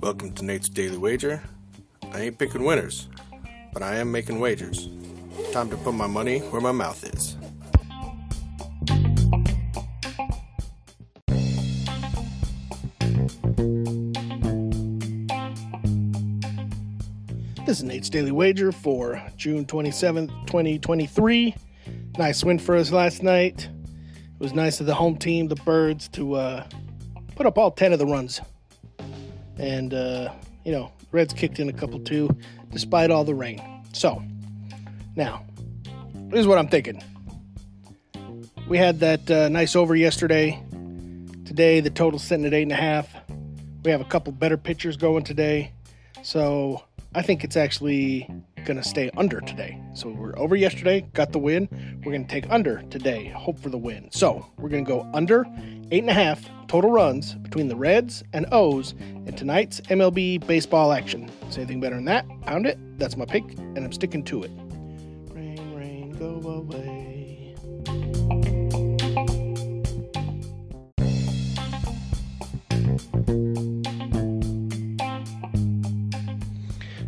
Welcome to Nate's Daily Wager. I ain't picking winners, but I am making wagers. Time to put my money where my mouth is. This is Nate's Daily Wager for June 27th, 2023. Nice win for us last night. It was nice of the home team, the Birds, to uh, put up all 10 of the runs. And, uh, you know, Reds kicked in a couple too, despite all the rain. So, now, here's what I'm thinking. We had that uh, nice over yesterday. Today, the total's sitting at 8.5. We have a couple better pitchers going today. So, I think it's actually going to stay under today. So we're over yesterday, got the win. We're going to take under today, hope for the win. So we're going to go under eight and a half total runs between the Reds and O's in tonight's MLB baseball action. Say anything better than that? Pound it. That's my pick, and I'm sticking to it. Rain, rain, go away.